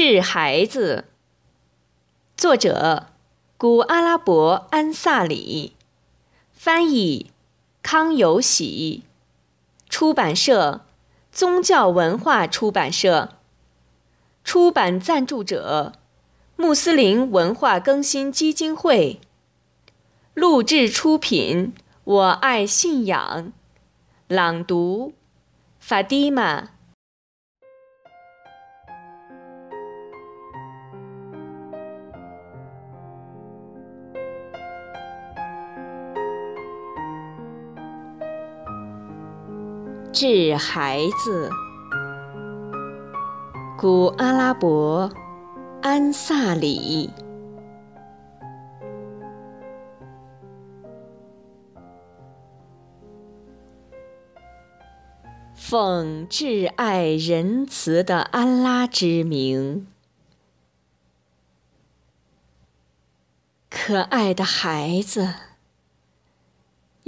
治孩子，作者古阿拉伯安萨里，翻译康有喜，出版社宗教文化出版社，出版赞助者穆斯林文化更新基金会，录制出品我爱信仰，朗读法蒂玛。治孩子，古阿拉伯安萨里，奉挚爱仁慈的安拉之名，可爱的孩子。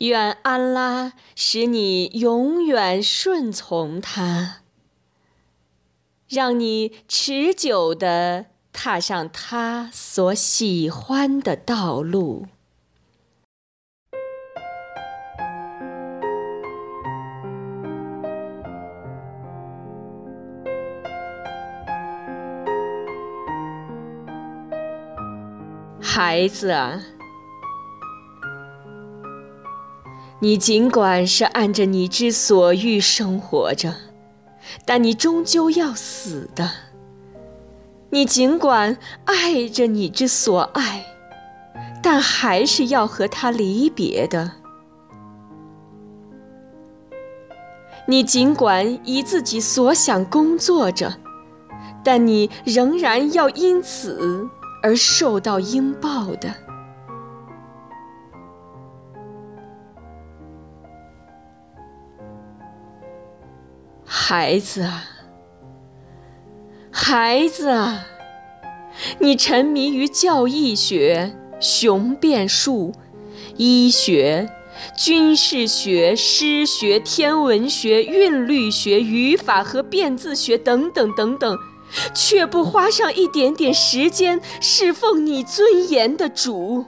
愿安拉使你永远顺从他，让你持久地踏上他所喜欢的道路。孩子啊！你尽管是按着你之所欲生活着，但你终究要死的。你尽管爱着你之所爱，但还是要和他离别的。你尽管以自己所想工作着，但你仍然要因此而受到应报的。孩子啊，孩子啊，你沉迷于教义学、雄辩术、医学、军事学、诗学、天文学、韵律学、语法和变字学等等等等，却不花上一点点时间侍奉你尊严的主，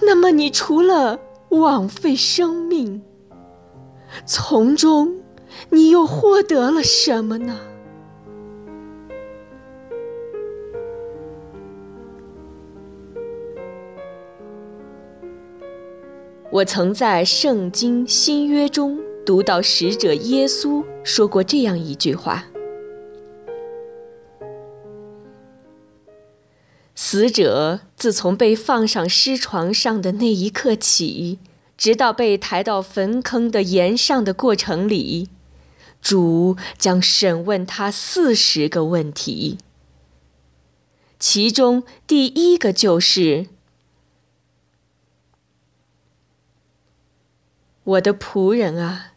那么你除了枉费生命，从中。你又获得了什么呢？我曾在《圣经·新约》中读到使者耶稣说过这样一句话：“死者自从被放上尸床上的那一刻起，直到被抬到坟坑的沿上的过程里。”主将审问他四十个问题，其中第一个就是：“我的仆人啊，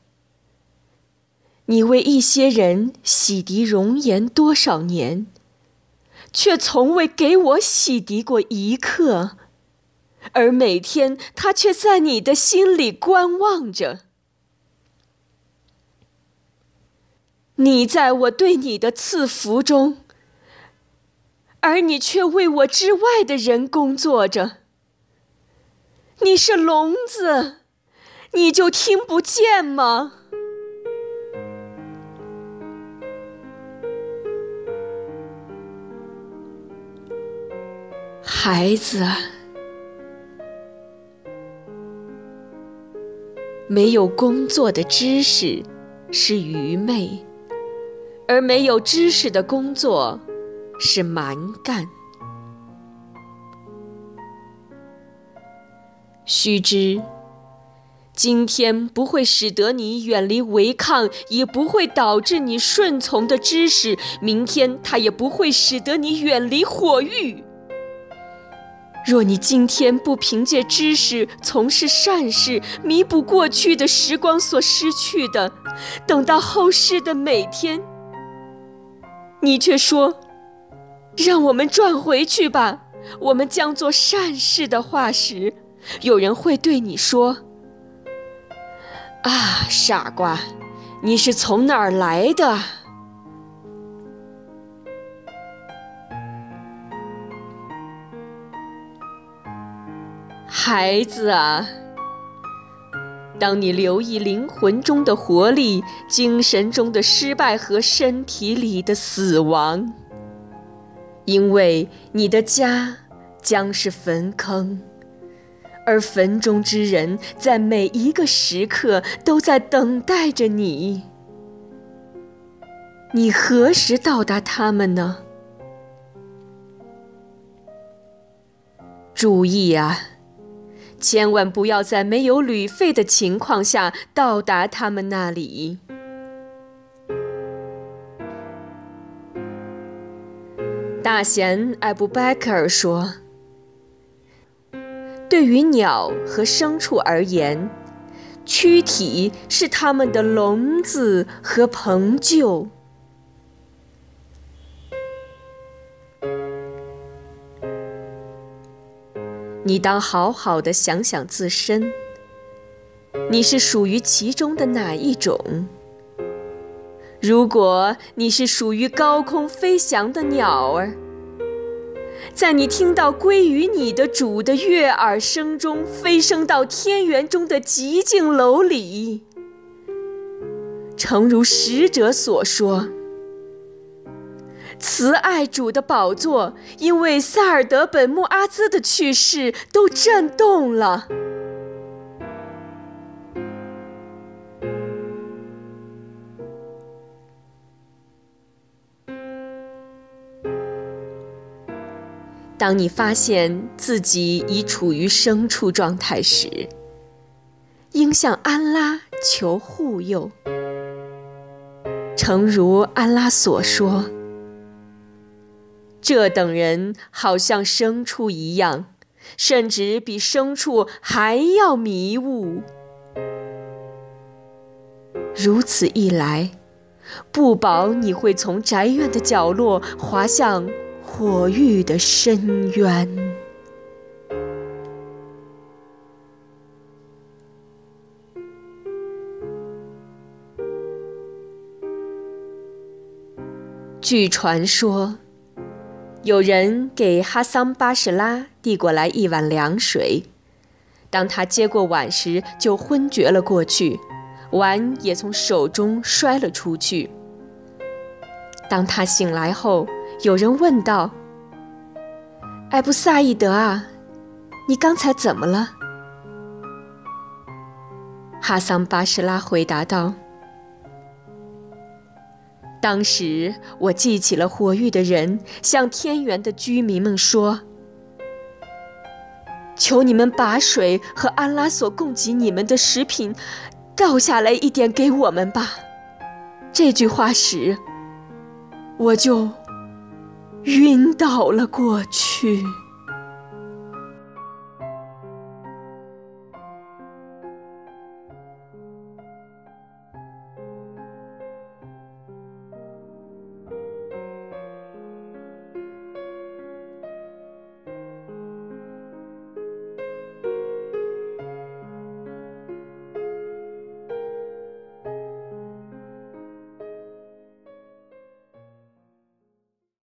你为一些人洗涤容颜多少年，却从未给我洗涤过一刻，而每天他却在你的心里观望着。”你在我对你的赐福中，而你却为我之外的人工作着。你是聋子，你就听不见吗？孩子，没有工作的知识是愚昧。而没有知识的工作是蛮干。须知，今天不会使得你远离违抗，也不会导致你顺从的知识；明天，它也不会使得你远离火狱。若你今天不凭借知识从事善事，弥补过去的时光所失去的，等到后世的每天。你却说让我们转回去吧我们将做善事的化石。有人会对你说啊傻瓜你是从哪儿来的？孩子啊当你留意灵魂中的活力、精神中的失败和身体里的死亡，因为你的家将是坟坑，而坟中之人在每一个时刻都在等待着你。你何时到达他们呢？注意啊，千万不要在没有旅费的情况下到达他们那里。大贤艾布拜克尔说：“对于鸟和牲畜而言，躯体是它们的笼子和棚臼。”你当好好的想想自身，你是属于其中的哪一种？如果你是属于高空飞翔的鸟儿，在你听到归于你的主的悦耳声中，飞升到天园中的极静楼里，诚如使者所说。慈爱主的宝座，因为萨尔德本穆阿兹的去世，都震动了。当你发现自己已处于牲畜状态时，应向安拉求护佑，诚如安拉所说。这等人好像牲畜一样，甚至比牲畜还要迷雾。如此一来，不保你会从宅院的角落滑向火狱的深渊。据传说。有人给哈桑巴士拉递过来一碗凉水，当他接过碗时，就昏厥了过去，碗也从手中摔了出去。当他醒来后，有人问道：“艾布萨义德啊，你刚才怎么了？”哈桑巴士拉回答道。当时我记起了火狱的人向天园的居民们说：“求你们把水和安拉所供给你们的食品倒下来一点给我们吧。”这句话时，我就晕倒了过去。